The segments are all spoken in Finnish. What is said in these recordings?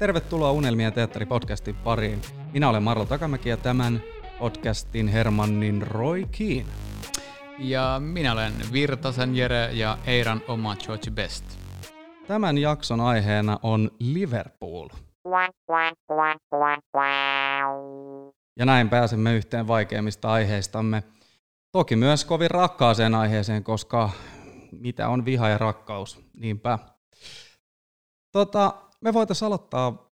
Tervetuloa Unelmien teatteri-podcastin pariin. Minä olen Marlo Takamäki ja tämän podcastin Hermannin Roy Keane. Ja minä olen Virtasen Jere ja Eiran oma George Best. Tämän jakson aiheena on Liverpool. Ja näin pääsemme yhteen vaikeimmista aiheistamme. Toki myös kovin rakkaaseen aiheeseen, koska mitä on viha ja rakkaus, niinpä. Tota, me voitaisiin aloittaa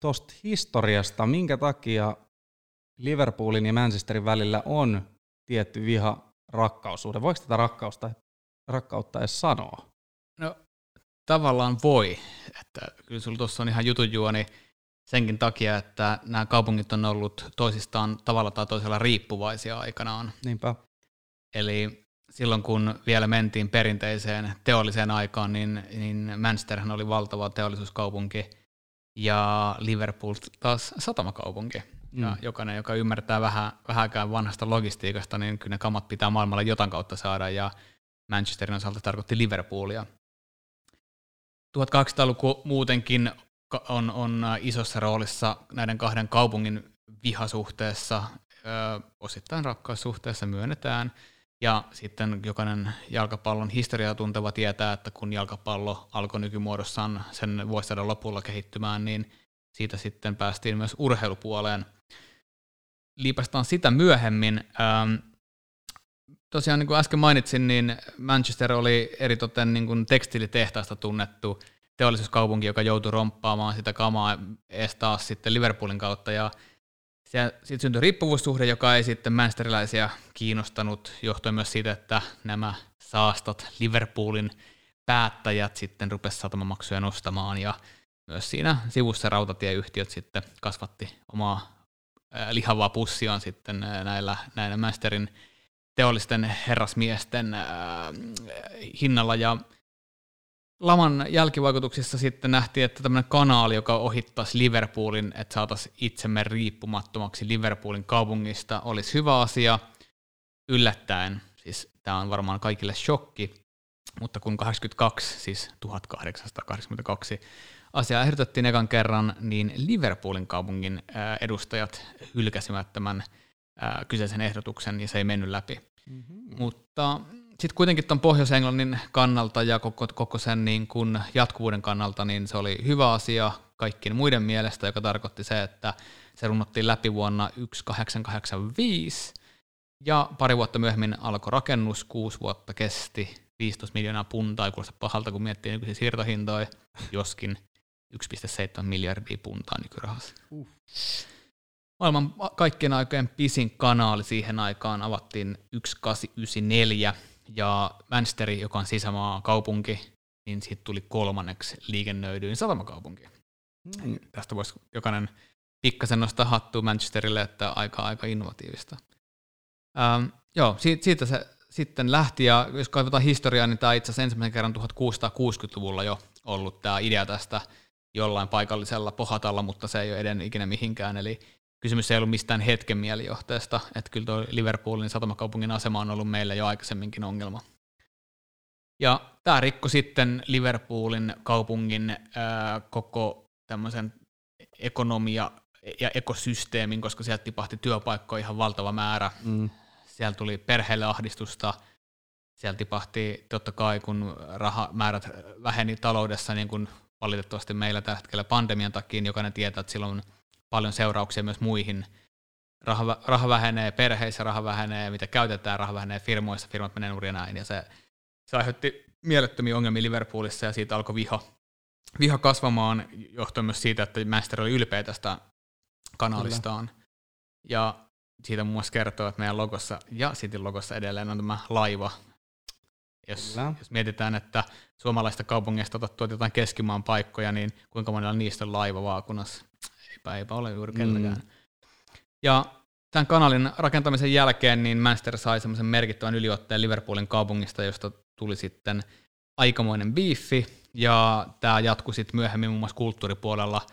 tuosta historiasta, minkä takia Liverpoolin ja Manchesterin välillä on tietty viha rakkaussuhde. Voiko tätä rakkausta, rakkautta edes sanoa? No tavallaan voi. Että kyllä sulla tuossa on ihan jutujuoni senkin takia, että nämä kaupungit on ollut toisistaan tavalla tai toisella riippuvaisia aikanaan. Niinpä. Eli silloin kun vielä mentiin perinteiseen teolliseen aikaan, niin, niin Manchesterhän oli valtava teollisuuskaupunki ja Liverpool taas satamakaupunki. Mm. Ja jokainen, joka ymmärtää vähän, vähäkään vanhasta logistiikasta, niin kyllä ne kamat pitää maailmalla jotain kautta saada, ja Manchesterin osalta tarkoitti Liverpoolia. 1800-luku muutenkin on, on isossa roolissa näiden kahden kaupungin vihasuhteessa, ö, osittain rakkaussuhteessa myönnetään, ja sitten jokainen jalkapallon historiaa tunteva tietää, että kun jalkapallo alkoi nykymuodossaan sen vuosisadan lopulla kehittymään, niin siitä sitten päästiin myös urheilupuoleen. Liipastaan sitä myöhemmin. Ähm, tosiaan niin kuin äsken mainitsin, niin Manchester oli eritoten niin kuin tekstiilitehtaasta tunnettu teollisuuskaupunki, joka joutui romppaamaan sitä kamaa ees taas sitten Liverpoolin kautta, ja siitä syntyi riippuvuussuhde, joka ei sitten Manchesterilaisia kiinnostanut, johtuen myös siitä, että nämä saastot Liverpoolin päättäjät sitten rupesivat satamamaksuja nostamaan, ja myös siinä sivussa rautatieyhtiöt sitten kasvatti omaa lihavaa pussiaan sitten näillä, näillä Manchesterin teollisten herrasmiesten hinnalla, ja laman jälkivaikutuksissa sitten nähtiin, että tämmöinen kanaali, joka ohittaisi Liverpoolin, että saataisiin itsemme riippumattomaksi Liverpoolin kaupungista, olisi hyvä asia. Yllättäen, siis tämä on varmaan kaikille shokki, mutta kun 82, siis 1882, asiaa ehdotettiin ekan kerran, niin Liverpoolin kaupungin edustajat hylkäsivät tämän kyseisen ehdotuksen ja se ei mennyt läpi. Mm-hmm. Mutta sitten kuitenkin tuon Pohjois-Englannin kannalta ja koko, koko sen niin kun jatkuvuuden kannalta, niin se oli hyvä asia kaikkien muiden mielestä, joka tarkoitti se, että se runnottiin läpi vuonna 1885, ja pari vuotta myöhemmin alkoi rakennus, kuusi vuotta kesti, 15 miljoonaa puntaa, ei kuulosta pahalta, kun miettii nykyisiä siirtohintoja, joskin 1,7 miljardia puntaa nykyrahassa. Uh. Maailman kaikkien aikojen pisin kanaali siihen aikaan avattiin 1894, ja Manchesteri, joka on sisämaa kaupunki, niin siitä tuli kolmanneksi liikennöidyin satamakaupunki. Mm. Tästä voisi jokainen pikkasen nostaa hattua Manchesterille, että aika aika innovatiivista. Ähm, joo, siitä, siitä se sitten lähti, ja jos kaivetaan historiaa, niin tämä itse asiassa ensimmäisen kerran 1660-luvulla jo ollut tämä idea tästä jollain paikallisella pohatalla, mutta se ei ole edennyt ikinä mihinkään, eli kysymys ei ollut mistään hetken mielijohteesta, että kyllä tuo Liverpoolin satamakaupungin asema on ollut meillä jo aikaisemminkin ongelma. Ja tämä rikko sitten Liverpoolin kaupungin ää, koko tämmöisen ekonomia ja ekosysteemin, koska sieltä tipahti työpaikkoja ihan valtava määrä. Mm. Siellä tuli perheelle ahdistusta, siellä tipahti totta kai, kun rahamäärät väheni taloudessa, niin kuin valitettavasti meillä tällä hetkellä pandemian takia, niin jokainen tietää, että silloin paljon seurauksia myös muihin. Raha, raha vähenee perheissä, raha vähenee, mitä käytetään, raha vähenee firmoissa, firmat menee nurin ja näin, ja se, se aiheutti mielettömiä ongelmia Liverpoolissa, ja siitä alkoi viha, viha kasvamaan, johtuen myös siitä, että Master oli ylpeä tästä kanalistaan. Kyllä. Ja siitä muun muassa kertoo, että meidän logossa ja Cityn logossa edelleen on tämä laiva. Jos, jos mietitään, että suomalaista kaupungeista tuotetaan keskimaan paikkoja, niin kuinka monella niistä on laiva vaakunassa? Eipä, eipä ole juuri kenelläkään. Mm. Ja tämän kanalin rakentamisen jälkeen niin Manchester sai semmoisen merkittävän yliotteen Liverpoolin kaupungista, josta tuli sitten aikamoinen biiffi, ja tämä jatkui sitten myöhemmin muun muassa kulttuuripuolella,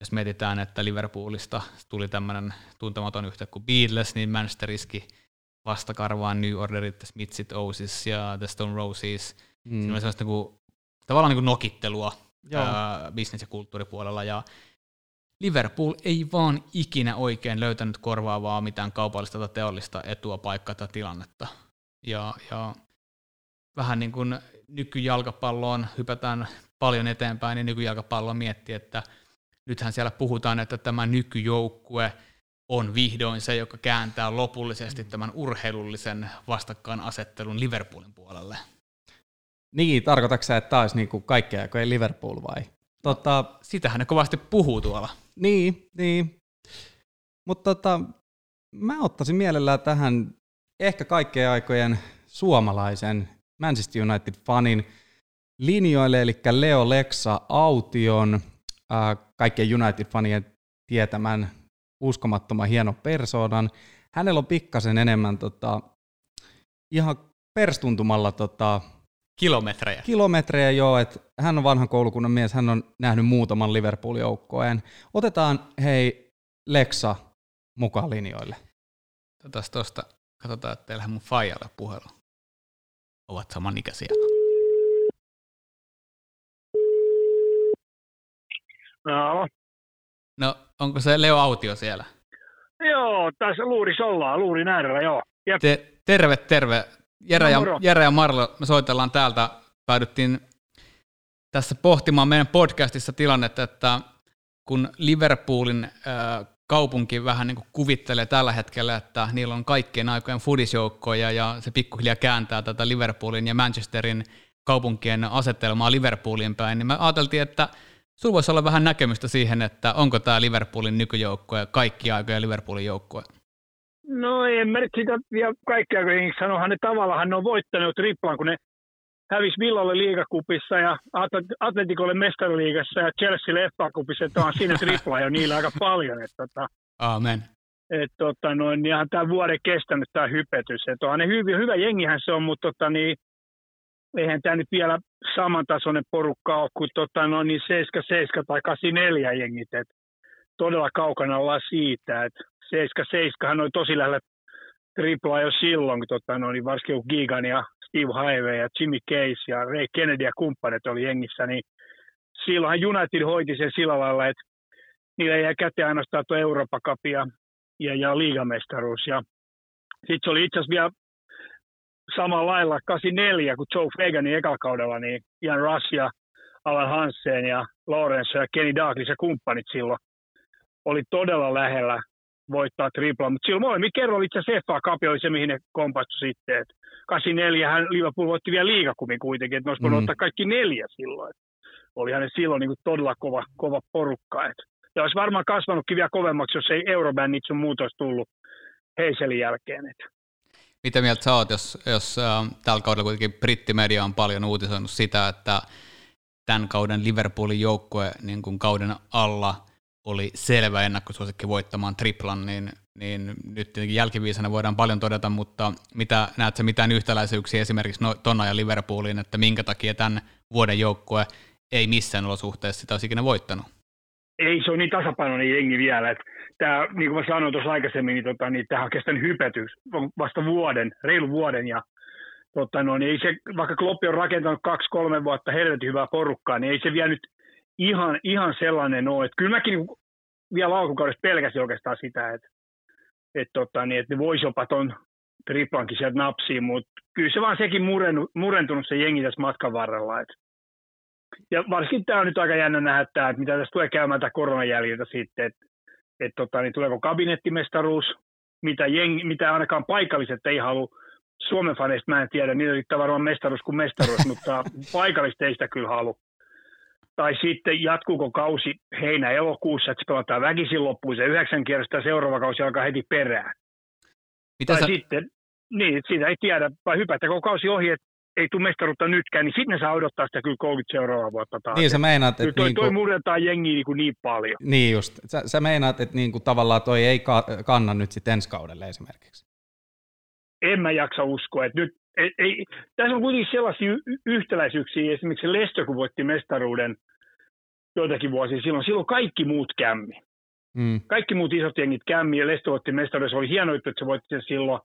jos mietitään, että Liverpoolista tuli tämmöinen tuntematon yhtä kuin Beatles, niin Manchester iski vastakarvaan New Orderit, The Smithsit, Oasis ja The Stone Roses. Mm. Siinä oli sellaista niin kuin, tavallaan niin kuin nokittelua ää, business- ja kulttuuripuolella, ja Liverpool ei vaan ikinä oikein löytänyt korvaavaa mitään kaupallista tai teollista etua, paikkaa tai tilannetta. Ja, ja vähän niin kuin nykyjalkapalloon hypätään paljon eteenpäin, niin nykyjalkapallo miettii, että nythän siellä puhutaan, että tämä nykyjoukkue on vihdoin se, joka kääntää lopullisesti tämän urheilullisen vastakkainasettelun Liverpoolin puolelle. Niin, tarkoitatko sä, että taas niin kaikkea aikojen Liverpool vai? Tota, Sitähän ne kovasti puhuu tuolla. Niin, niin. Mutta tota, mä ottaisin mielellään tähän ehkä kaikkien aikojen suomalaisen Manchester United-fanin linjoille, eli Leo Lexa Aution, äh, kaikkien United-fanien tietämän uskomattoman hieno persoonan. Hänellä on pikkasen enemmän tota, ihan perstuntumalla tota, Kilometrejä. Kilometrejä, joo. Että hän on vanhan koulukunnan mies, hän on nähnyt muutaman Liverpool-joukkoen. Otetaan, hei, Lexa mukaan linjoille. Otas tuosta, katsotaan, että teillähän mun faijalle puhelu. Ovat samanikäisiä. No. No, onko se Leo Autio siellä? Joo, tässä luuris ollaan, luurin äärellä, joo. Jep. Te, terve, terve. Jere, ja, Jere ja Marlo, me soitellaan täältä. Päädyttiin tässä pohtimaan meidän podcastissa tilannetta, että kun Liverpoolin äh, kaupunki vähän niin kuin kuvittelee tällä hetkellä, että niillä on kaikkien aikojen fudisjoukkoja ja se pikkuhiljaa kääntää tätä Liverpoolin ja Manchesterin kaupunkien asettelmaa Liverpoolin päin, niin me ajateltiin, että Sulla voisi olla vähän näkemystä siihen, että onko tämä Liverpoolin nykyjoukkue kaikki aikojen Liverpoolin joukkue? No en mä nyt sitä vielä kaikkea sanohan ne tavallaan ne on voittanut triplan, kun ne hävisi Villalle liigakupissa ja Atletikolle mestariliigassa ja Chelsealle FA kupissa, että on siinä tripla jo niillä aika paljon. Että, tota, Amen. Että tota, noin, ihan tämä vuoden kestänyt tämä hypetys. Että on ne hyvä, hyvä jengihän se on, mutta tota, niin, eihän tämä nyt vielä samantasoinen porukka ole kuin tota, no, niin 77 tai 84 jengit. Et todella kaukana ollaan siitä, että 77 oli tosi lähellä triplaa jo silloin, kun tota, no, niin varsinkin Gigan ja Steve Harvey ja Jimmy Case ja Ray Kennedy ja kumppanit oli jengissä, niin silloinhan United hoiti sen sillä lailla, että niillä jäi käteen ainoastaan tuo Eurooppa ja, ja, ja liigamestaruus. Ja sitten se oli itse asiassa vielä samalla lailla 84, kun Joe Faganin ekalla kaudella, niin Ian Rush ja Alan Hansen ja Lawrence ja Kenny Douglas ja kumppanit silloin oli todella lähellä voittaa tripla, mutta silloin molemmin kerroin itse asiassa FA Cup oli se, mihin ne kompastu sitten. Et 84 hän Liverpool voitti vielä liigakumin kuitenkin, että ne olisi mm. ottaa kaikki neljä silloin. Et olihan ne silloin niin kuin todella kova, kova porukka. Et. Ja olisi varmaan kasvanutkin vielä kovemmaksi, jos ei Eurobandit sun muutos tullut Heiselin jälkeen. Et. Mitä mieltä sä oot, jos, jos äh, tällä kaudella kuitenkin brittimedia on paljon uutisoinut sitä, että tämän kauden Liverpoolin joukkue niin kuin kauden alla oli selvä ennakkosuosikki voittamaan triplan, niin, niin nyt tietenkin jälkiviisana voidaan paljon todeta, mutta mitä, näetkö mitään yhtäläisyyksiä esimerkiksi no, Tonna ja Liverpooliin, että minkä takia tämän vuoden joukkue ei missään olosuhteessa sitä olisi ikinä voittanut? Ei, se on niin tasapainoinen jengi vielä, että tämä, niin kuin mä sanoin tuossa aikaisemmin, niin, tota, niin tähän on kestänyt hypetys vasta vuoden, reilu vuoden, ja tota, no, niin ei se, vaikka Kloppi on rakentanut kaksi-kolme vuotta helvetin hyvää porukkaa, niin ei se vielä nyt ihan, ihan sellainen ole. Että kyllä mäkin vielä alkukaudesta pelkäsin oikeastaan sitä, että, että, tota, niin, että ne voisi jopa tuon triplankin sieltä napsiin, mutta kyllä se vaan sekin murentunut, murentunut se jengi tässä matkan varrella. Että. Ja varsinkin tämä on nyt aika jännä nähdä, että mitä tässä tulee käymään tämä koronan jäljiltä sitten, että että tota, niin tuleeko kabinettimestaruus, mitä, jengi, mitä ainakaan paikalliset ei halua. Suomen faneista mä en tiedä, niitä yrittää varmaan mestaruus kuin mestaruus, mutta paikalliset ei sitä kyllä halua. Tai sitten jatkuuko kausi heinä-elokuussa, että se pelataan väkisin loppuun se yhdeksän kierrosta ja seuraava kausi alkaa heti perään. Mitä tai sä... sitten, niin, siitä ei tiedä, vai hypättäkö kausi ohi, että ei tule mestaruutta nytkään, niin sitten ne saa odottaa sitä kyllä 30 seuraavaa vuotta taas. Niin sä meinaat, että... Toi, niin toi murretaan jengiä niin, kuin niin paljon. Niin just. Sä, sä meinaat, että niin kuin tavallaan toi ei kanna nyt sitten ensi kaudelle esimerkiksi. En mä jaksa uskoa, että nyt ei, ei, tässä on kuitenkin sellaisia yhtäläisyyksiä, esimerkiksi Leicester, kun voitti mestaruuden joitakin vuosia silloin. Silloin kaikki muut kämmi. Mm. Kaikki muut isot jengit kämmi ja Leicester voitti mestaruudessa. Oli hienoa, että se voitti sen silloin.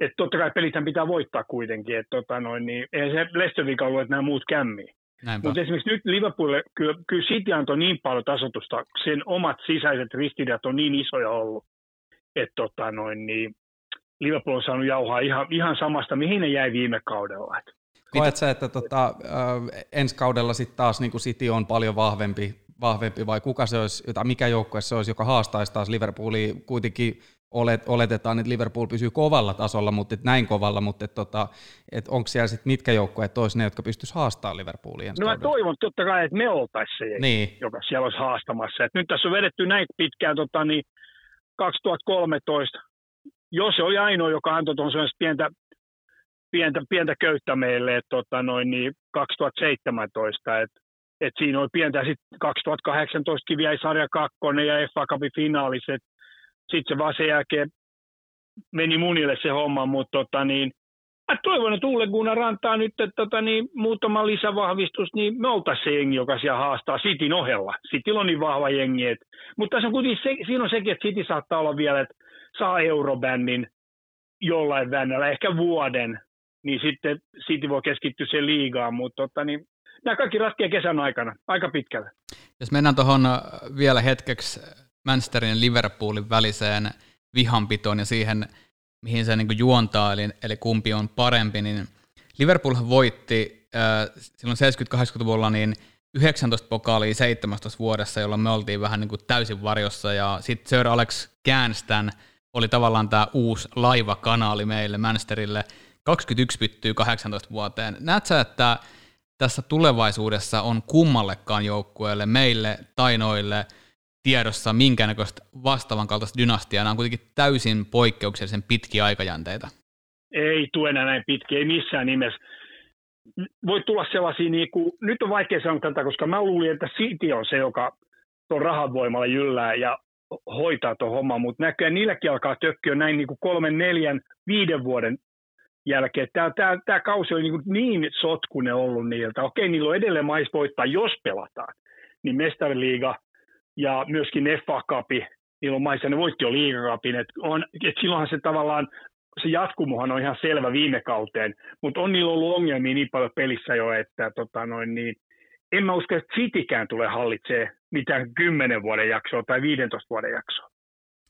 Että totta kai pelithän pitää voittaa kuitenkin. Että tota noin, niin, eihän se Leicester vika ollut, että nämä muut kämmii. Mutta esimerkiksi nyt Liverpoolille, kyllä, kyllä City antoi niin paljon tasotusta, sen omat sisäiset ristiriidat on niin isoja ollut, että tota noin, niin Liverpool on saanut jauhaa ihan, ihan samasta, mihin ne jäi viime kaudella. Koet sä, että tota, ensi kaudella sitten taas niin kuin City on paljon vahvempi, vahvempi vai kuka se olisi, tai mikä joukkue se olisi, joka haastaisi taas Liverpoolia kuitenkin olet, oletetaan, että Liverpool pysyy kovalla tasolla, mutta et näin kovalla, mutta et tota, et onko siellä sitten mitkä joukkueet olisi ne, jotka pystyisivät haastamaan Liverpoolia? No mä toivon totta kai, että me oltaisiin se, niin. joka siellä olisi haastamassa. Et nyt tässä on vedetty näin pitkään tota, niin 2013, jos oli ainoa, joka antoi tuon pientä, pientä, pientä köyttä meille, että tota, noin, niin 2017, että et siinä oli pientä, sitten 2018 kiviä sarja kakkonen ja FA Cupin finaaliset, sitten se vaan sen jälkeen meni munille se homma, mutta tota, niin, mä toivon, että Ulle Gunnar antaa nyt että, tota, niin, muutama lisävahvistus, niin me oltaisiin se jengi, joka siellä haastaa Sitin ohella. Sitin on niin vahva jengi. Et, mutta tässä on kuitenkin se, siinä on sekin, että City saattaa olla vielä, että saa eurobändin jollain väännöllä, ehkä vuoden, niin sitten City voi keskittyä sen liigaan, mutta tota, niin, nämä kaikki ratkeaa kesän aikana, aika pitkälle. Jos mennään tuohon vielä hetkeksi Manchesterin ja Liverpoolin väliseen vihanpitoon ja siihen, mihin se niin juontaa, eli, eli kumpi on parempi, niin Liverpool voitti äh, silloin 70-80-luvulla niin 19 pokaalia 17 vuodessa, jolloin me oltiin vähän niin kuin täysin varjossa, ja sitten Sir Alex Käänstan oli tavallaan tämä uusi laivakanaali meille Manchesterille, 21 pyttyy 18 vuoteen. Näet sä, että tässä tulevaisuudessa on kummallekaan joukkueelle, meille tai noille, tiedossa minkäännäköistä vastaavan kaltaista dynastiaa. Nämä on kuitenkin täysin poikkeuksellisen pitkiä aikajänteitä. Ei tule enää näin pitkiä, ei missään nimessä. Voi tulla sellaisia, niin kuin, nyt on vaikea sanoa tätä, koska mä luulin, että City on se, joka tuon rahan voimalla jyllää ja hoitaa tuon homman, mutta näköjään niilläkin alkaa tökkiä näin niin kuin kolmen, neljän, viiden vuoden jälkeen. Tämä, tämä, tämä kausi oli niin, niin sotkunen ollut niiltä. Okei, niillä on edelleen mais voittaa, jos pelataan. Niin mestariliiga, ja myöskin FA Cup, niillä maissa ne voitti jo liigakapin, on, et silloinhan se tavallaan, se jatkumohan on ihan selvä viime kauteen, mutta on niillä ollut ongelmia niin paljon pelissä jo, että tota noin, niin, en mä usko, että Citykään tulee hallitsee mitään 10 vuoden jaksoa tai 15 vuoden jaksoa.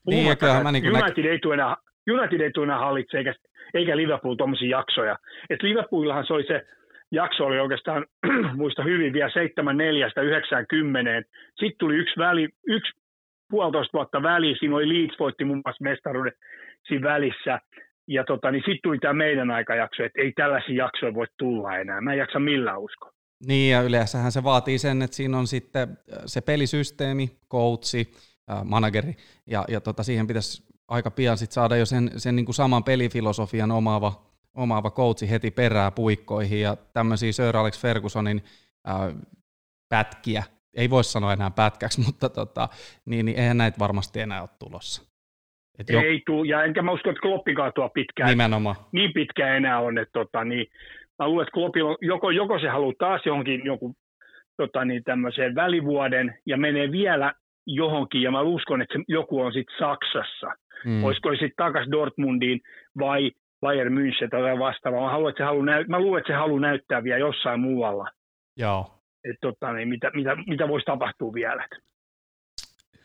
Niin, mä niin United, ei tule enää, United ei tule enää hallitse, eikä, eikä Liverpool tuommoisia jaksoja. Et Liverpoolillahan se oli se jakso oli oikeastaan, muista hyvin, vielä 7-4-90. Sitten tuli yksi, väli, yksi puolitoista vuotta väli, siinä oli Leeds voitti muun muassa mestaruuden siinä välissä. Ja tota, niin sitten tuli tämä meidän aikajakso, että ei tällaisia jaksoja voi tulla enää. Mä en jaksa millään uskoa. Niin, ja yleensähän se vaatii sen, että siinä on sitten äh, se pelisysteemi, coachi, äh, manageri, ja, ja tota, siihen pitäisi aika pian sit saada jo sen, sen niin kuin saman pelifilosofian omaava omaava coachi heti perää puikkoihin ja tämmöisiä Sir Alex Fergusonin äh, pätkiä, ei voi sanoa enää pätkäksi, mutta tota, niin, niin eihän näitä varmasti enää ole tulossa. Et jo... Ei tule, ja enkä mä usko, että Kloppikaan tuo pitkään. Nimenomaan. Niin pitkään enää on, että tota, niin, mä luulen, että Kloppilla, joko, joko se haluaa taas johonkin jonkun tota, niin, tämmöiseen välivuoden ja menee vielä johonkin, ja mä uskon, että se, joku on sitten Saksassa. Mm. Olisiko sitten takaisin Dortmundiin vai Bayern München tai vastaava. Mä, haluan, että se haluaa näy- mä luulen, että se haluaa näyttää vielä jossain muualla. Joo. Et, tota, niin, mitä, mitä, mitä voisi tapahtua vielä.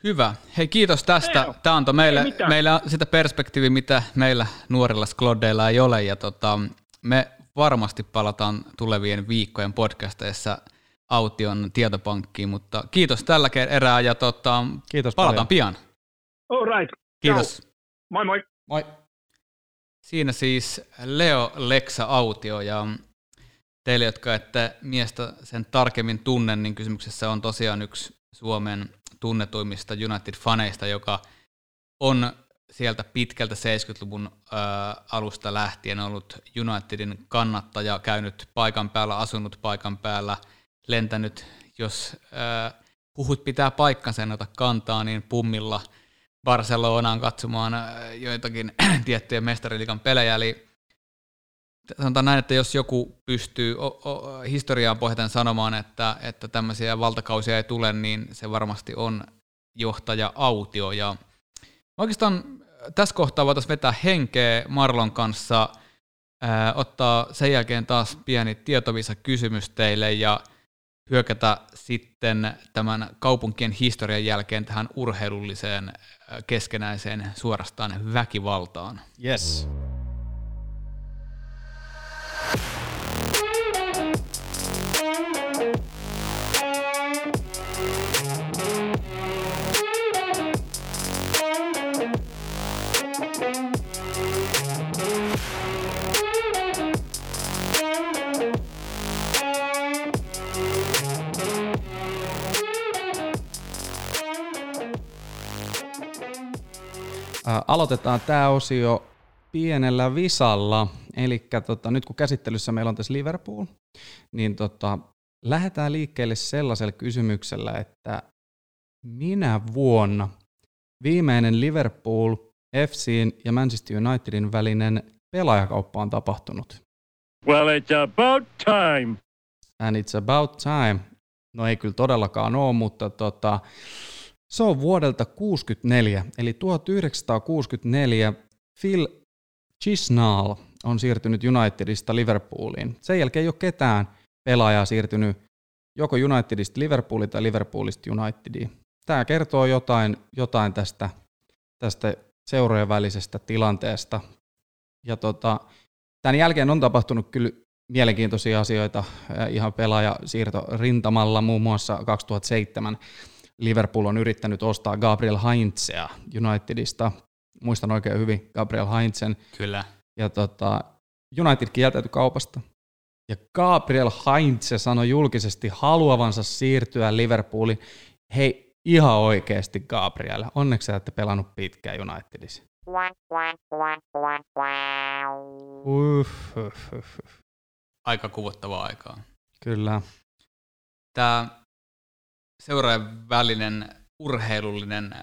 Hyvä. Hei kiitos tästä. Ei Tämä antoi meille, meille sitä perspektiiviä, mitä meillä nuorilla sklodeilla ei ole. Ja tota, me varmasti palataan tulevien viikkojen podcasteissa Aution tietopankkiin, mutta kiitos tällä erää ja tota, kiitos palataan paljon. pian. All right. Kiitos. Ciao. Moi moi. Moi. Siinä siis Leo Lexa Autio ja teille, jotka ette miestä sen tarkemmin tunne, niin kysymyksessä on tosiaan yksi Suomen tunnetuimmista United-faneista, joka on sieltä pitkältä 70-luvun ää, alusta lähtien ollut Unitedin kannattaja, käynyt paikan päällä, asunut paikan päällä, lentänyt, jos ää, huhut pitää paikkansa ja kantaa, niin pummilla – Barcelonaan katsomaan joitakin tiettyjä mestariliikan pelejä, eli sanotaan näin, että jos joku pystyy o, o, historiaan pohjaten sanomaan, että, että tämmöisiä valtakausia ei tule, niin se varmasti on johtaja Autio. Ja oikeastaan tässä kohtaa voitaisiin vetää henkeä Marlon kanssa, ää, ottaa sen jälkeen taas pieni tietovisa kysymys teille ja hyökätä sitten tämän kaupunkien historian jälkeen tähän urheilulliseen keskenäiseen suorastaan väkivaltaan. Yes. Aloitetaan tämä osio pienellä visalla. Eli tota, nyt kun käsittelyssä meillä on tässä Liverpool, niin tota, lähdetään liikkeelle sellaisella kysymyksellä, että minä vuonna viimeinen Liverpool, FCin ja Manchester Unitedin välinen pelaajakauppa on tapahtunut? Well, it's about time. And it's about time. No ei kyllä todellakaan ole, mutta tota, se on vuodelta 64, eli 1964 Phil Chisnall on siirtynyt Unitedista Liverpooliin. Sen jälkeen ei ole ketään pelaajaa siirtynyt joko Unitedista Liverpooliin tai Liverpoolista Unitediin. Tämä kertoo jotain, jotain tästä, tästä seurojen välisestä tilanteesta. Ja tota, tämän jälkeen on tapahtunut kyllä mielenkiintoisia asioita ihan pelaajasiirto rintamalla, muun muassa 2007 Liverpool on yrittänyt ostaa Gabriel Heinzea Unitedista. Muistan oikein hyvin Gabriel Heinzen. Kyllä. Ja tota, United kieltäytyi kaupasta. Ja Gabriel Heinze sanoi julkisesti haluavansa siirtyä Liverpooliin. Hei, ihan oikeasti Gabriel, onneksi sä ette pelannut pitkään Unitedissa. Uff, uff, uff. Aika kuvottavaa aikaa. Kyllä. Tämä seuraajan välinen urheilullinen äh,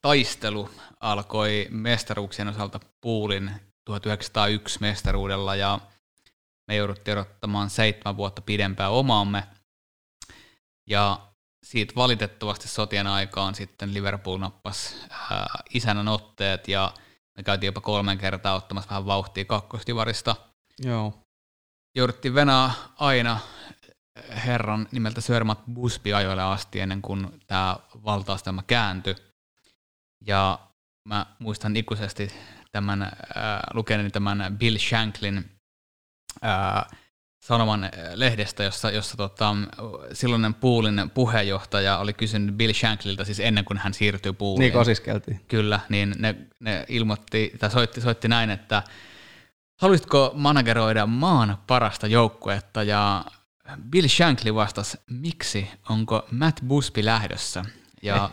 taistelu alkoi mestaruuksien osalta Puulin 1901 mestaruudella ja me jouduttiin odottamaan seitsemän vuotta pidempään omaamme. Ja siitä valitettavasti sotien aikaan sitten Liverpool nappasi äh, isännän otteet ja me käytiin jopa kolmen kertaa ottamassa vähän vauhtia kakkostivarista. Joo. Jouduttiin venää aina herran nimeltä Sir Matt Busby ajoille asti ennen kuin tämä valtaustelma kääntyi. Ja mä muistan ikuisesti tämän, äh, lukeneeni tämän Bill Shanklin äh, sanoman lehdestä, jossa, jossa tota, silloinen Poolin puheenjohtaja oli kysynyt Bill Shanklilta siis ennen kuin hän siirtyi Pooliin. Niin kosiskeltiin. Kyllä, niin ne, ne ilmoitti, tai soitti, soitti näin, että haluaisitko manageroida maan parasta joukkuetta, ja Bill Shankly vastasi, miksi, onko Matt Busby lähdössä? Ja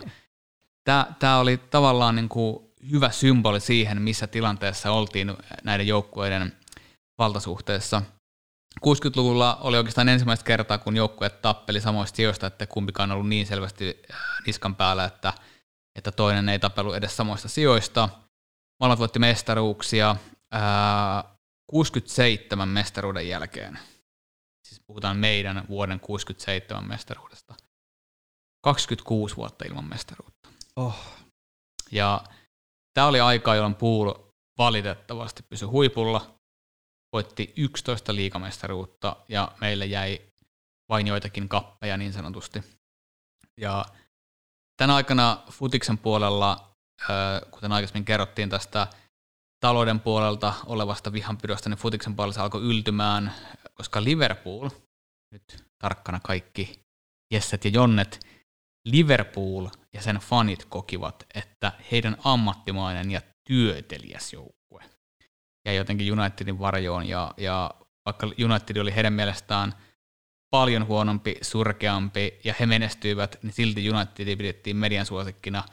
tämä oli tavallaan niin kuin hyvä symboli siihen, missä tilanteessa oltiin näiden joukkueiden valtasuhteessa. 60-luvulla oli oikeastaan ensimmäistä kertaa, kun joukkueet tappeli samoista sijoista, että kumpikaan ollut niin selvästi äh, niskan päällä, että, että toinen ei tapellut edes samoista sijoista. Molemmat voitti mestaruuksia ää, 67 mestaruuden jälkeen siis puhutaan meidän vuoden 67 mestaruudesta. 26 vuotta ilman mestaruutta. Oh. Ja tämä oli aika, jolloin Pool valitettavasti pysyi huipulla, voitti 11 liikamestaruutta ja meille jäi vain joitakin kappeja niin sanotusti. Ja tänä aikana Futiksen puolella, kuten aikaisemmin kerrottiin tästä talouden puolelta olevasta vihanpidosta, niin Futiksen puolella se alkoi yltymään koska Liverpool, nyt tarkkana kaikki Jesset ja Jonnet, Liverpool ja sen fanit kokivat, että heidän ammattimainen ja työtelijäs joukkue. Ja jotenkin Unitedin varjoon ja, ja vaikka United oli heidän mielestään paljon huonompi, surkeampi ja he menestyivät, niin silti United pidettiin median suosikkina.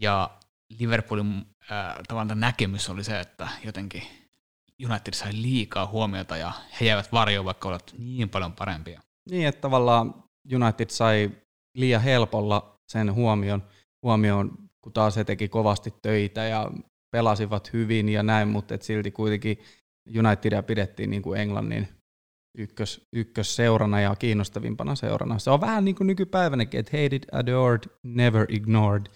Ja Liverpoolin äh, tavallaan näkemys oli se, että jotenkin United sai liikaa huomiota ja he jäivät varjoon, vaikka olivat niin paljon parempia. Niin, että tavallaan United sai liian helpolla sen huomion, huomioon, kun taas he teki kovasti töitä ja pelasivat hyvin ja näin, mutta et silti kuitenkin Unitedia pidettiin niin kuin Englannin ykkös, ykkösseurana ja kiinnostavimpana seurana. Se on vähän niin kuin nykypäivänäkin, että hated, adored, never ignored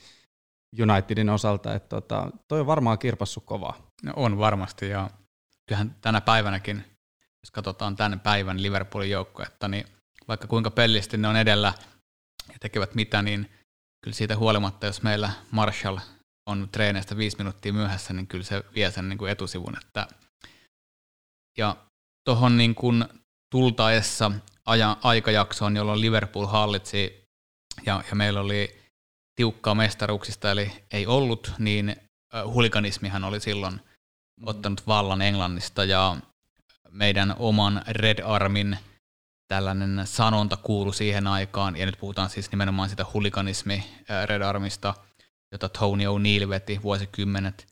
Unitedin osalta, että tota, toi on varmaan kirpassu kovaa. No on varmasti ja kyllähän tänä päivänäkin, jos katsotaan tämän päivän Liverpoolin joukkuetta, niin vaikka kuinka pellisti ne on edellä ja tekevät mitä, niin kyllä siitä huolimatta, jos meillä Marshall on treeneistä viisi minuuttia myöhässä, niin kyllä se vie sen niin kuin etusivun. Että ja tuohon niin kuin tultaessa ajan, aikajaksoon, jolloin Liverpool hallitsi ja, ja meillä oli tiukkaa mestaruuksista, eli ei ollut, niin huliganismihan oli silloin. Ottanut vallan Englannista ja meidän oman Red Armin tällainen sanonta kuulu siihen aikaan, ja nyt puhutaan siis nimenomaan sitä huliganismi Red Armista, jota Tony O'Neill veti vuosikymmenet,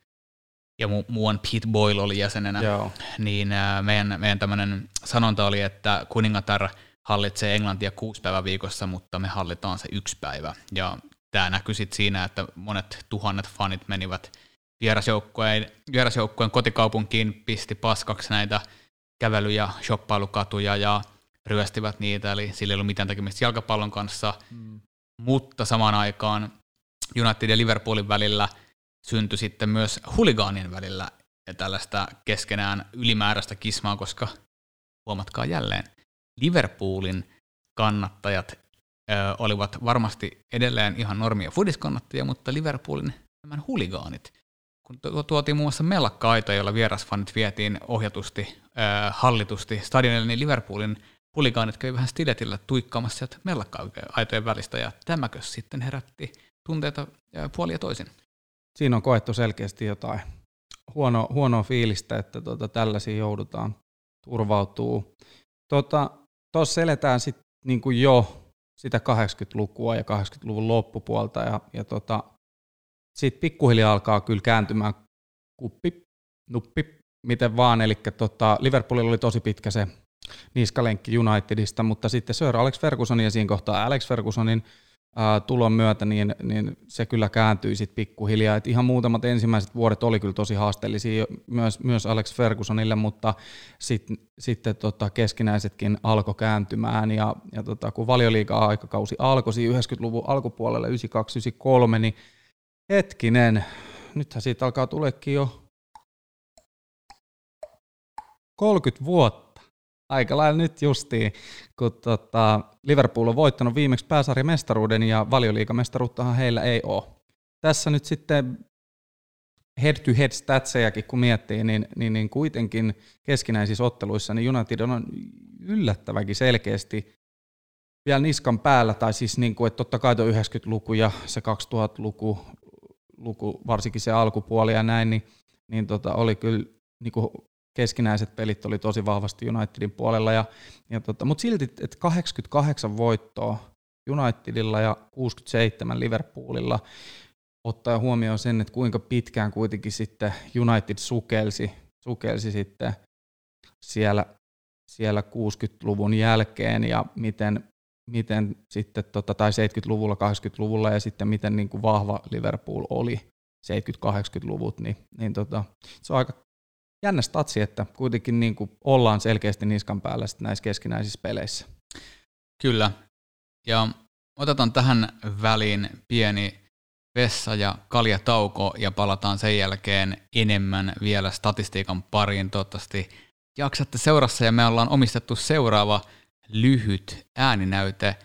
ja mu- muuan Pete Boyle oli jäsenenä, Joo. niin meidän, meidän tämmöinen sanonta oli, että kuningatar hallitsee Englantia kuusi päivää viikossa, mutta me hallitaan se yksi päivä. Ja tämä näkyi sitten siinä, että monet tuhannet fanit menivät vierasjoukkueen, vierasjoukkueen kotikaupunkiin, pisti paskaksi näitä kävely- ja shoppailukatuja ja ryöstivät niitä, eli sillä ei ollut mitään tekemistä jalkapallon kanssa, mm. mutta samaan aikaan United ja Liverpoolin välillä syntyi sitten myös huligaanien välillä tällaista keskenään ylimääräistä kismaa, koska huomatkaa jälleen, Liverpoolin kannattajat ö, olivat varmasti edelleen ihan normia fudiskannattajia, mutta Liverpoolin nämä huligaanit, kun tuotiin muun muassa mellakka jolla vierasfanit vietiin ohjatusti, ö, hallitusti stadionille, niin Liverpoolin huligaanit kävi vähän stiletillä tuikkaamassa sieltä mellakka-aitojen välistä, ja tämäkö sitten herätti tunteita puolia toisin. Siinä on koettu selkeästi jotain huono, huonoa fiilistä, että tota, tällaisia joudutaan turvautuu. Tuossa tota, eletään sitten niinku jo sitä 80-lukua ja 80-luvun loppupuolta, ja, ja tota, sitten pikkuhiljaa alkaa kyllä kääntymään kuppi, nuppi, miten vaan, eli tota, Liverpoolilla oli tosi pitkä se niskalenkki Unitedista, mutta sitten Sir Alex Fergusonin ja siinä kohtaa Alex Fergusonin ää, tulon myötä, niin, niin se kyllä kääntyi sitten pikkuhiljaa. Et ihan muutamat ensimmäiset vuodet oli kyllä tosi haasteellisia myös, myös Alex Fergusonille, mutta sit, sitten tota, keskinäisetkin alkoi kääntymään. Ja, ja tota, kun valioliigaa aikakausi alkoi 90-luvun alkupuolella 92-93, niin hetkinen, nythän siitä alkaa tuleekin jo 30 vuotta. Aika lailla nyt justiin, kun tota, Liverpool on voittanut viimeksi pääsarjamestaruuden ja valioliigamestaruuttahan heillä ei ole. Tässä nyt sitten head-to-head statsejakin kun miettii, niin, niin, niin kuitenkin keskinäisissä otteluissa niin United on yllättävänkin selkeästi vielä niskan päällä, tai siis niin kuin, että totta kai tuo 90-luku ja se 2000-luku, luku, varsinkin se alkupuoli ja näin, niin, niin tota, oli kyllä niin kuin keskinäiset pelit oli tosi vahvasti Unitedin puolella, ja, ja tota, mutta silti, että 88 voittoa Unitedilla ja 67 Liverpoolilla, ottaa huomioon sen, että kuinka pitkään kuitenkin sitten United sukelsi, sukelsi sitten siellä, siellä 60-luvun jälkeen ja miten, miten sitten, tota, tai 70-luvulla, 80-luvulla ja sitten miten niin kuin vahva Liverpool oli 70-80-luvut, niin, niin tota, se on aika jännä statsi, että kuitenkin niin kuin ollaan selkeästi niskan päällä näissä keskinäisissä peleissä. Kyllä. Ja otetaan tähän väliin pieni vessa- ja kaljatauko ja palataan sen jälkeen enemmän vielä statistiikan pariin. Toivottavasti jaksatte seurassa ja me ollaan omistettu seuraava lyhyt ääninäyte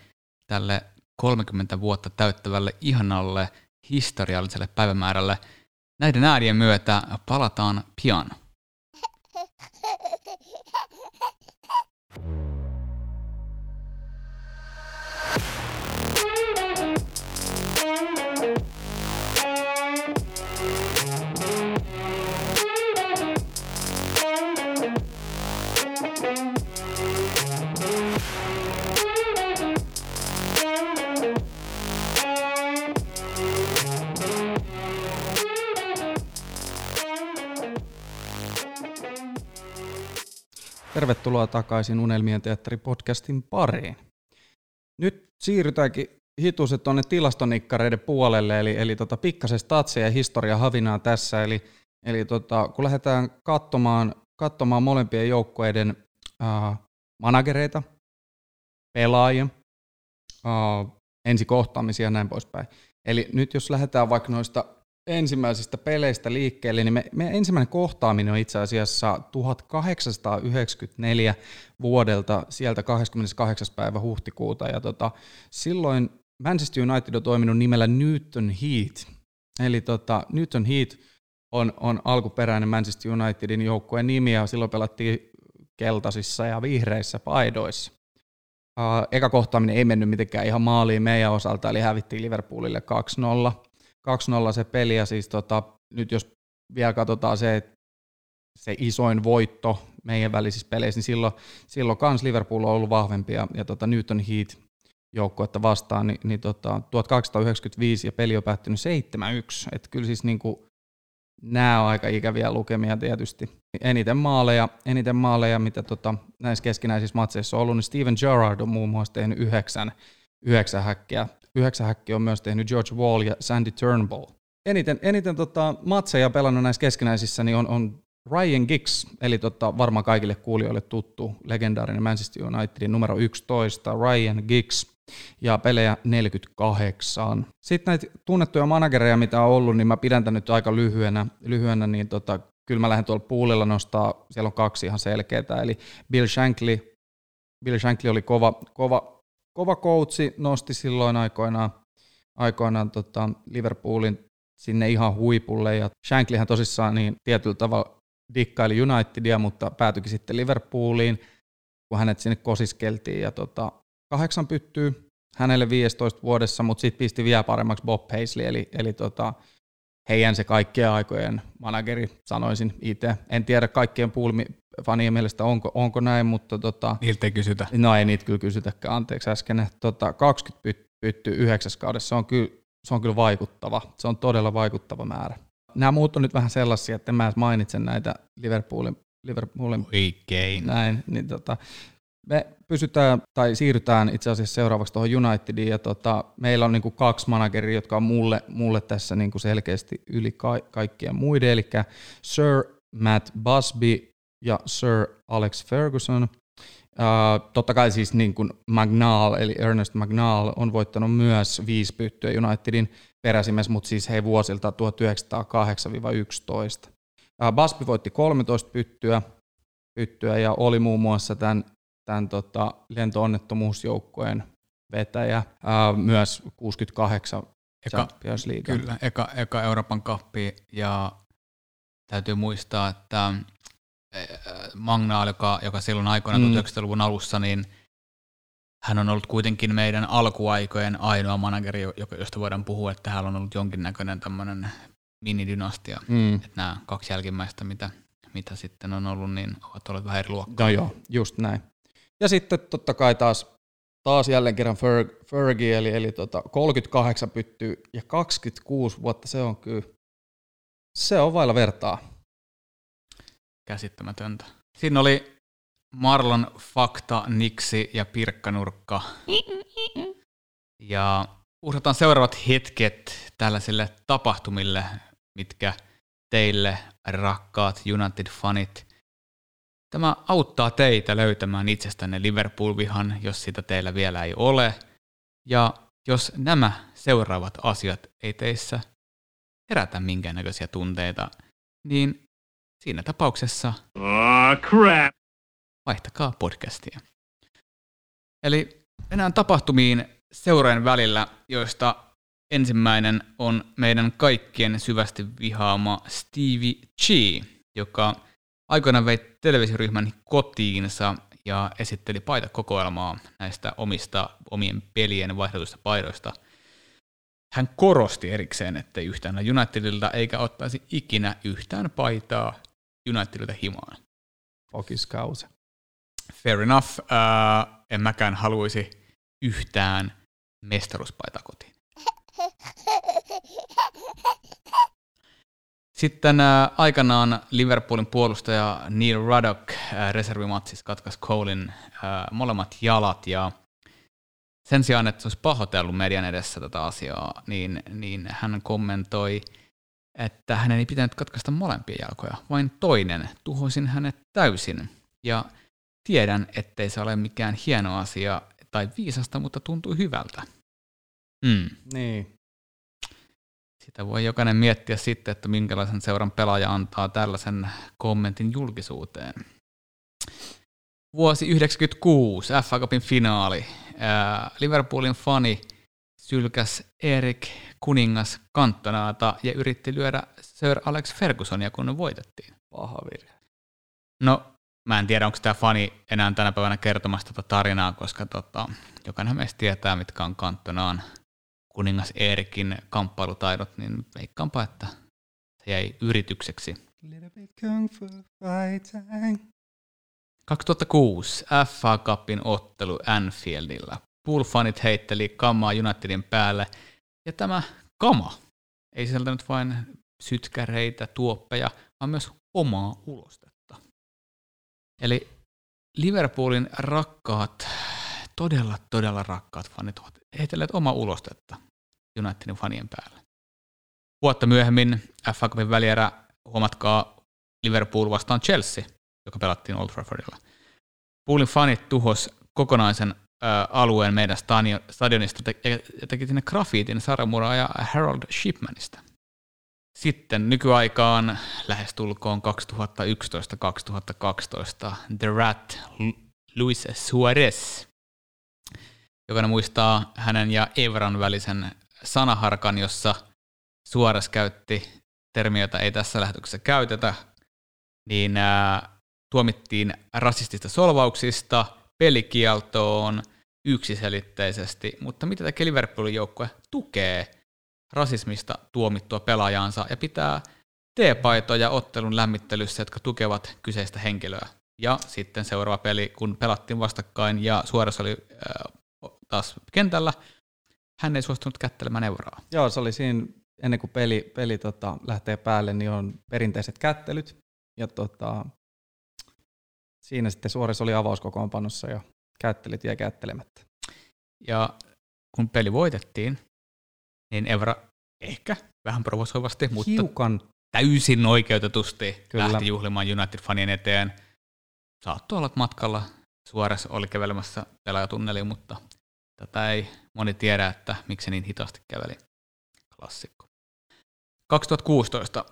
tälle 30 vuotta täyttävälle ihanalle historialliselle päivämäärälle. Näiden äänien myötä palataan pian. Tervetuloa takaisin Unelmien teatteri-podcastin pariin. Nyt siirrytäänkin hituset tuonne tilastonikkareiden puolelle, eli, eli tota, pikkasen statseja ja historia havinaa tässä, eli, eli tota, kun lähdetään katsomaan katsomaan molempien joukkueiden äh, managereita, pelaajia, äh, ensikohtaamisia ja näin poispäin. Eli nyt jos lähdetään vaikka noista ensimmäisistä peleistä liikkeelle, niin me, meidän ensimmäinen kohtaaminen on itse asiassa 1894 vuodelta sieltä 28. päivä huhtikuuta, ja tota, silloin Manchester United on toiminut nimellä Newton Heat, eli tota, Newton Heat on, on alkuperäinen Manchester Unitedin joukkueen nimi, ja silloin pelattiin keltaisissa ja vihreissä paidoissa. Eka kohtaaminen ei mennyt mitenkään ihan maaliin meidän osalta, eli hävittiin Liverpoolille 2-0. 2-0 se peli, ja siis tota, nyt jos vielä katsotaan se, että se isoin voitto meidän välisissä peleissä, niin silloin, silloin kans Liverpool on ollut vahvempi, ja, ja tota Newton Heat joukkuetta vastaan, niin, niin tota, 1895 ja peli on päättynyt 7-1, että kyllä siis niin kuin, nämä on aika ikäviä lukemia tietysti. Eniten maaleja, eniten maaleja mitä tota, näissä keskinäisissä matseissa on ollut, niin Steven Gerrard on muun muassa tehnyt yhdeksän, yhdeksän häkkiä. Yhdeksän häkkiä on myös tehnyt George Wall ja Sandy Turnbull. Eniten, eniten tota, matseja pelannut näissä keskinäisissä niin on, on Ryan Giggs, eli tota, varmaan kaikille kuulijoille tuttu legendaarinen Manchester Unitedin numero 11, Ryan Giggs, ja pelejä 48. Sitten näitä tunnettuja managereja, mitä on ollut, niin mä pidän tämän nyt aika lyhyenä, lyhyenä niin tota, kyllä mä lähden tuolla puulilla nostaa, siellä on kaksi ihan selkeää, eli Bill Shankly, Bill Shankly oli kova, kova, kova coachi, nosti silloin aikoinaan, aikoinaan tota Liverpoolin sinne ihan huipulle, ja Shanklyhän tosissaan niin tietyllä tavalla dikkaili Unitedia, mutta päätyikin sitten Liverpooliin, kun hänet sinne kosiskeltiin, ja tota, kahdeksan pyttyy hänelle 15 vuodessa, mutta sitten pisti vielä paremmaksi Bob Paisley, eli, eli tota, heidän se kaikkien aikojen manageri, sanoisin itse. En tiedä kaikkien fanien mielestä onko, onko näin, mutta... Tota, Niiltä ei kysytä. No ei niitä kyllä kysytäkään, anteeksi äsken. Tota, 20 pyt, pyttyy yhdeksäs kaudessa, se on, kyllä, se on kyllä vaikuttava. Se on todella vaikuttava määrä. Nämä muut on nyt vähän sellaisia, että mä mainitsen näitä Liverpoolin Liverpoolin Oikein. näin, niin tota, me pysytään tai siirrytään itse asiassa seuraavaksi tuohon Unitediin ja tota, meillä on niinku kaksi manageria, jotka on mulle, mulle tässä niinku selkeästi yli ka- kaikkien muiden, eli Sir Matt Busby ja Sir Alex Ferguson. Uh, totta kai siis niin kuin Magnal, eli Ernest Magnal, on voittanut myös viisi pyttyä Unitedin peräsimessä, mutta siis hei vuosilta 1908-11. Uh, Busby voitti 13 pyttyä, pyttyä ja oli muun muassa tämän tämän tota, lentoonnettomuusjoukkojen vetäjä, ää, myös 68 eka, Champions League. Kyllä, eka, eka Euroopan kappi ja täytyy muistaa, että Magna, joka, joka silloin aikoina mm. 1900-luvun alussa, niin hän on ollut kuitenkin meidän alkuaikojen ainoa manageri, josta voidaan puhua, että hän on ollut jonkinnäköinen tämmöinen minidynastia. Mm. Että nämä kaksi jälkimmäistä, mitä, mitä sitten on ollut, niin ovat olleet vähän eri luokkaa. No joo, just näin. Ja sitten totta kai taas, taas jälleen kerran Ferg, Fergie, eli, eli tota 38 pyttyy ja 26 vuotta, se on kyllä, se on vailla vertaa. Käsittämätöntä. Siinä oli Marlon Fakta, Niksi ja Pirkkanurkka. Ja uhrataan seuraavat hetket tällaisille tapahtumille, mitkä teille rakkaat United-fanit Tämä auttaa teitä löytämään itsestänne Liverpool-vihan, jos sitä teillä vielä ei ole. Ja jos nämä seuraavat asiat ei teissä herätä minkäännäköisiä tunteita, niin siinä tapauksessa oh, crap. vaihtakaa podcastia. Eli mennään tapahtumiin seurojen välillä, joista ensimmäinen on meidän kaikkien syvästi vihaama Stevie G, joka aikoinaan vei televisioryhmän kotiinsa ja esitteli paitakokoelmaa näistä omista omien pelien vaihdetuista paidoista. Hän korosti erikseen, ettei yhtään Unitedilta eikä ottaisi ikinä yhtään paitaa Unitedilta himaan. Okiskause. Fair enough. Uh, en mäkään haluaisi yhtään mestaruuspaitaa kotiin. Sitten äh, aikanaan Liverpoolin puolustaja Neil Ruddock äh, reservimatsissa katkaisi Colein äh, molemmat jalat ja sen sijaan, että se olisi pahoitellut median edessä tätä asiaa, niin, niin hän kommentoi että hänen ei pitänyt katkaista molempia jalkoja, vain toinen. Tuhoisin hänet täysin. Ja tiedän, ettei se ole mikään hieno asia tai viisasta, mutta tuntuu hyvältä. Mm. Niin. Sitä voi jokainen miettiä sitten, että minkälaisen seuran pelaaja antaa tällaisen kommentin julkisuuteen. Vuosi 1996, FA Cupin finaali. Liverpoolin fani sylkäs Erik Kuningas kantonaata ja yritti lyödä Sir Alex Fergusonia, kun ne voitettiin. Paha virhe. No, mä en tiedä, onko tämä fani enää tänä päivänä kertomassa tätä tarinaa, koska tota, jokainen meistä tietää, mitkä on kantonaan kuningas Eerikin kamppailutaidot, niin veikkaanpa, että se jäi yritykseksi. 2006 FA Cupin ottelu Anfieldilla. Poolfanit heitteli kamaa Unitedin päälle, ja tämä kama ei sisältänyt vain sytkäreitä, tuoppeja, vaan myös omaa ulostetta. Eli Liverpoolin rakkaat, todella, todella rakkaat fanit ovat heitelleet omaa ulostetta Unitedin fanien päälle. Vuotta myöhemmin FA Cupin välierä, huomatkaa Liverpool vastaan Chelsea, joka pelattiin Old Traffordilla. Poolin fanit tuhos kokonaisen alueen meidän stadionista ja teki sinne grafiitin sarjamuraaja Harold Shipmanista. Sitten nykyaikaan lähestulkoon 2011-2012 The Rat Luis Suarez. Jokainen muistaa hänen ja Evran välisen sanaharkan, jossa Suarez käytti termiä, jota ei tässä lähetyksessä käytetä, niin ää, tuomittiin rasistista solvauksista, pelikieltoon yksiselitteisesti, mutta mitä tekee Liverpoolin joukkue? Tukee rasismista tuomittua pelaajaansa ja pitää T-paitoja ottelun lämmittelyssä, jotka tukevat kyseistä henkilöä. Ja sitten seuraava peli, kun pelattiin vastakkain ja suorassa oli äh, taas kentällä, hän ei suostunut kättelemään euraa. Joo, se oli siinä, ennen kuin peli, peli tota, lähtee päälle, niin on perinteiset kättelyt. Ja tota, siinä sitten Suores oli avauskokoonpanossa ja kättelit ja kättelemättä. Ja kun peli voitettiin, niin Evra ehkä vähän provosoivasti, mutta Hiukan. täysin oikeutetusti Kyllä. lähti juhlimaan United-fanien eteen. Saattoi olla matkalla. Suores oli kävelemässä pelaajatunneliin, mutta tätä ei moni tiedä, että miksi niin hitaasti käveli. Klassikko. 2016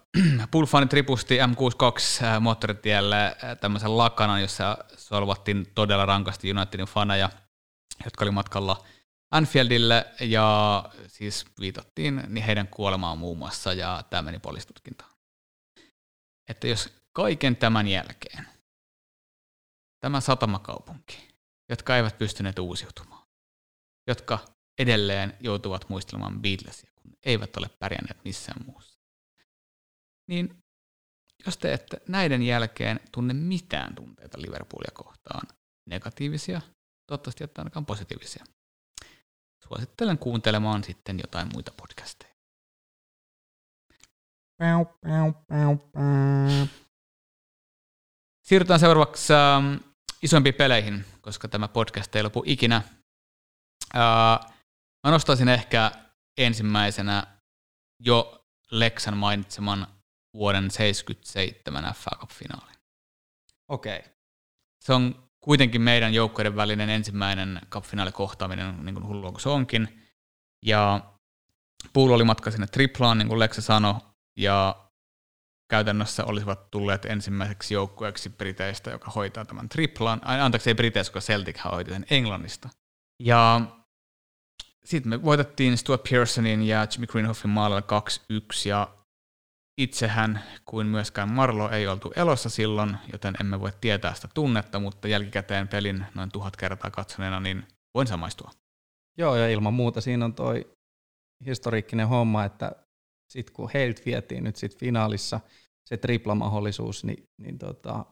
Pulfanit ripusti M62 äh, moottoritielle äh, tämmöisen lakanan, jossa solvattiin todella rankasti Unitedin faneja, jotka oli matkalla Anfieldille ja siis viitattiin niin heidän kuolemaan muun muassa ja tämä meni poliisitutkintaan. Että jos kaiken tämän jälkeen tämä satamakaupunki, jotka eivät pystyneet uusiutumaan, jotka edelleen joutuvat muistelemaan Beatlesia, kun eivät ole pärjänneet missään muussa, niin jos te ette näiden jälkeen tunne mitään tunteita Liverpoolia kohtaan, negatiivisia, toivottavasti että ainakaan positiivisia, suosittelen kuuntelemaan sitten jotain muita podcasteja. Siirrytään seuraavaksi äh, isompiin peleihin, koska tämä podcast ei lopu ikinä. Äh, mä nostaisin ehkä ensimmäisenä jo Lexan mainitseman vuoden 77 FA Cup-finaalin. Okei. Okay. Se on kuitenkin meidän joukkoiden välinen ensimmäinen cup-finaalikohtaaminen, niin kuin hullua kuin se onkin. Ja Pool oli matka sinne triplaan, niin kuin Lexa sanoi, ja käytännössä olisivat tulleet ensimmäiseksi joukkueeksi Briteistä, joka hoitaa tämän triplan. Anteeksi, ei Briteistä, koska Celtic hoiti sen Englannista. Ja sitten me voitettiin Stuart Pearsonin ja Jimmy Greenhoffin maalilla 2-1, ja Itsehän kuin myöskään Marlo ei oltu elossa silloin, joten emme voi tietää sitä tunnetta, mutta jälkikäteen pelin noin tuhat kertaa katsoneena, niin voin samaistua. Joo, ja ilman muuta siinä on toi historiikkinen homma, että sitten kun heiltä vietiin nyt sit finaalissa se triplamahdollisuus, niin, niin tota,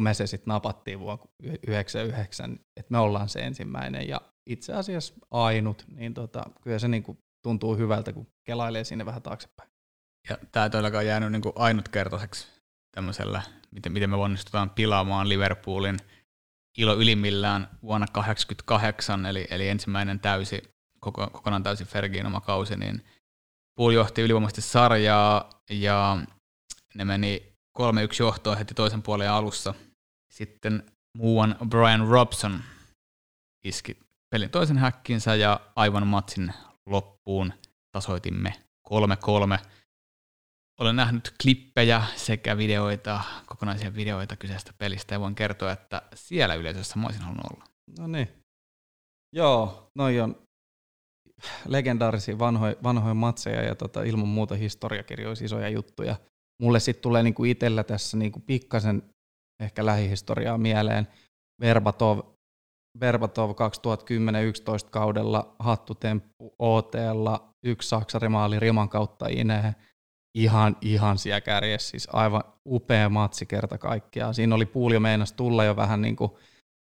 kun me se sitten napattiin vuonna 99, että me ollaan se ensimmäinen ja itse asiassa ainut, niin tota, kyllä se niinku tuntuu hyvältä, kun kelailee sinne vähän taaksepäin. Ja tämä ei todellakaan jäänyt niin kuin ainutkertaiseksi tämmöisellä, miten, miten me onnistutaan pilaamaan Liverpoolin ilo ylimmillään vuonna 1988, eli, eli ensimmäinen täysi, koko, kokonaan täysi Fergin oma kausi, niin Liverpool johti ylivoimaisesti sarjaa ja ne meni 3-1 johtoon heti toisen puolen alussa. Sitten muuan Brian Robson iski pelin toisen häkkinsä ja aivan matsin loppuun tasoitimme 3-3. Olen nähnyt klippejä sekä videoita, kokonaisia videoita kyseistä pelistä ja voin kertoa, että siellä yleisössä mä olisin halunnut olla. No niin. Joo, noi on legendaarisia vanhoja, vanhoja matseja ja tota, ilman muuta historiakirjoissa isoja juttuja. Mulle sitten tulee niinku itsellä tässä niinku pikkasen ehkä lähihistoriaa mieleen. Verbatov, Verbatov 2010-2011 kaudella hattutemppu OTlla, yksi saksarimaali riman kautta ineen. Ihan, ihan siellä kärjessä, siis aivan upea matsi kerta kaikkiaan. Siinä oli Puulio meinas tulla jo vähän niin kuin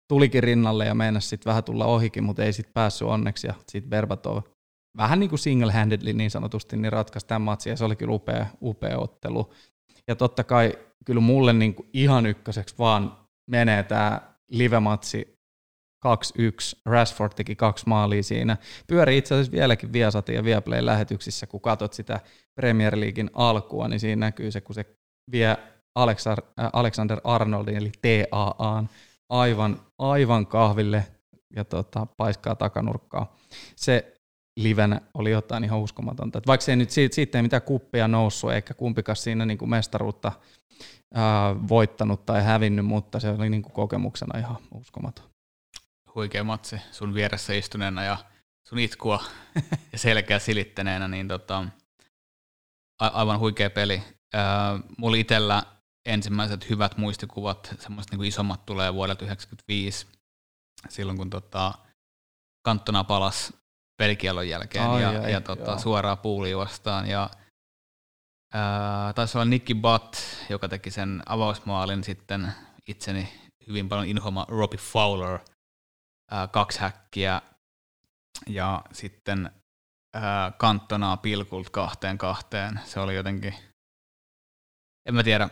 tulikin rinnalle ja meinasi sitten vähän tulla ohikin, mutta ei sitten päässyt onneksi. Ja sitten Berbatov vähän niin kuin single-handedly niin sanotusti niin ratkaisi tämän matsin ja se oli kyllä upea, upea ottelu. Ja totta kai kyllä mulle niin kuin ihan ykköseksi vaan menee tämä live-matsi 2-1. Rashford teki kaksi maalia siinä. Pyöri itse asiassa vieläkin Viasatin ja Viaplay lähetyksissä, kun katsot sitä Premier Leaguein alkua, niin siinä näkyy se, kun se vie Alexander Arnoldin, eli TAAn, aivan, aivan kahville ja tota, paiskaa takanurkkaa. Se livenä oli jotain ihan uskomatonta. Et vaikka se ei nyt siitä, siitä ei mitään kuppia noussut, eikä kumpikas siinä niin kuin mestaruutta ää, voittanut tai hävinnyt, mutta se oli niin kuin kokemuksena ihan uskomaton. Huikea matsi sun vieressä istuneena ja sun itkua ja selkeä silittäneenä, niin tota, a- aivan huikea peli. Ää, mulla itsellä ensimmäiset hyvät muistikuvat, semmoiset niin isommat tulee vuodelta 1995, silloin kun tota, Kanttona palas pelikielon jälkeen ai, ja, ai, ja tota, suoraan puuliin vastaan. Ja, ää, taisi olla Nicky Butt, joka teki sen avausmaalin sitten itseni hyvin paljon inhoma Robbie Fowler, ää, kaksi häkkiä ja sitten ää, Kantonaa pilkult kahteen kahteen. Se oli jotenkin, en mä tiedä,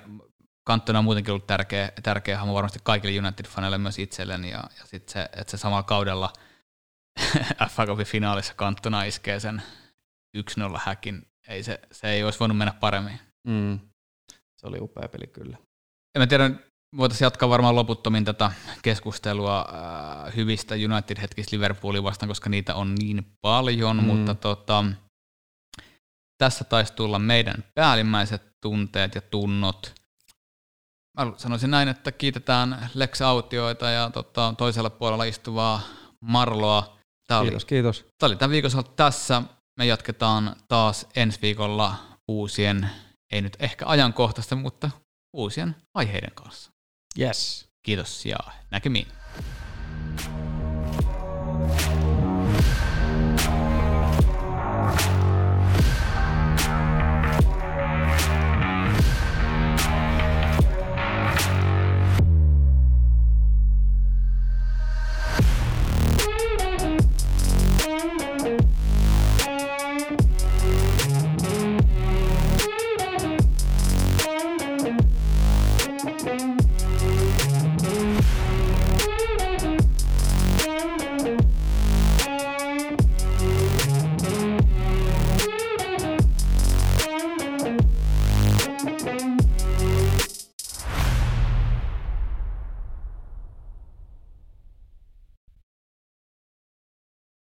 Kantona on muutenkin ollut tärkeä, tärkeä hahmo varmasti kaikille United-faneille myös itselleni, ja, ja sitten se, että se samalla kaudella FA Cupin finaalissa Kantona iskee sen 1-0 häkin, ei se, se ei olisi voinut mennä paremmin. Mm. Se oli upea peli kyllä. En mä tiedä, voitaisiin jatkaa varmaan loputtomin tätä keskustelua äh, hyvistä United-hetkistä Liverpoolin vastaan, koska niitä on niin paljon, mm. mutta tota, tässä taisi tulla meidän päällimmäiset tunteet ja tunnot mä sanoisin näin, että kiitetään Lex Autioita ja tota, toisella puolella istuvaa Marloa. Tää kiitos, oli, kiitos. Tämä oli tämän viikon tässä. Me jatketaan taas ensi viikolla uusien, ei nyt ehkä ajankohtaista, mutta uusien aiheiden kanssa. Yes. Kiitos ja näkemiin.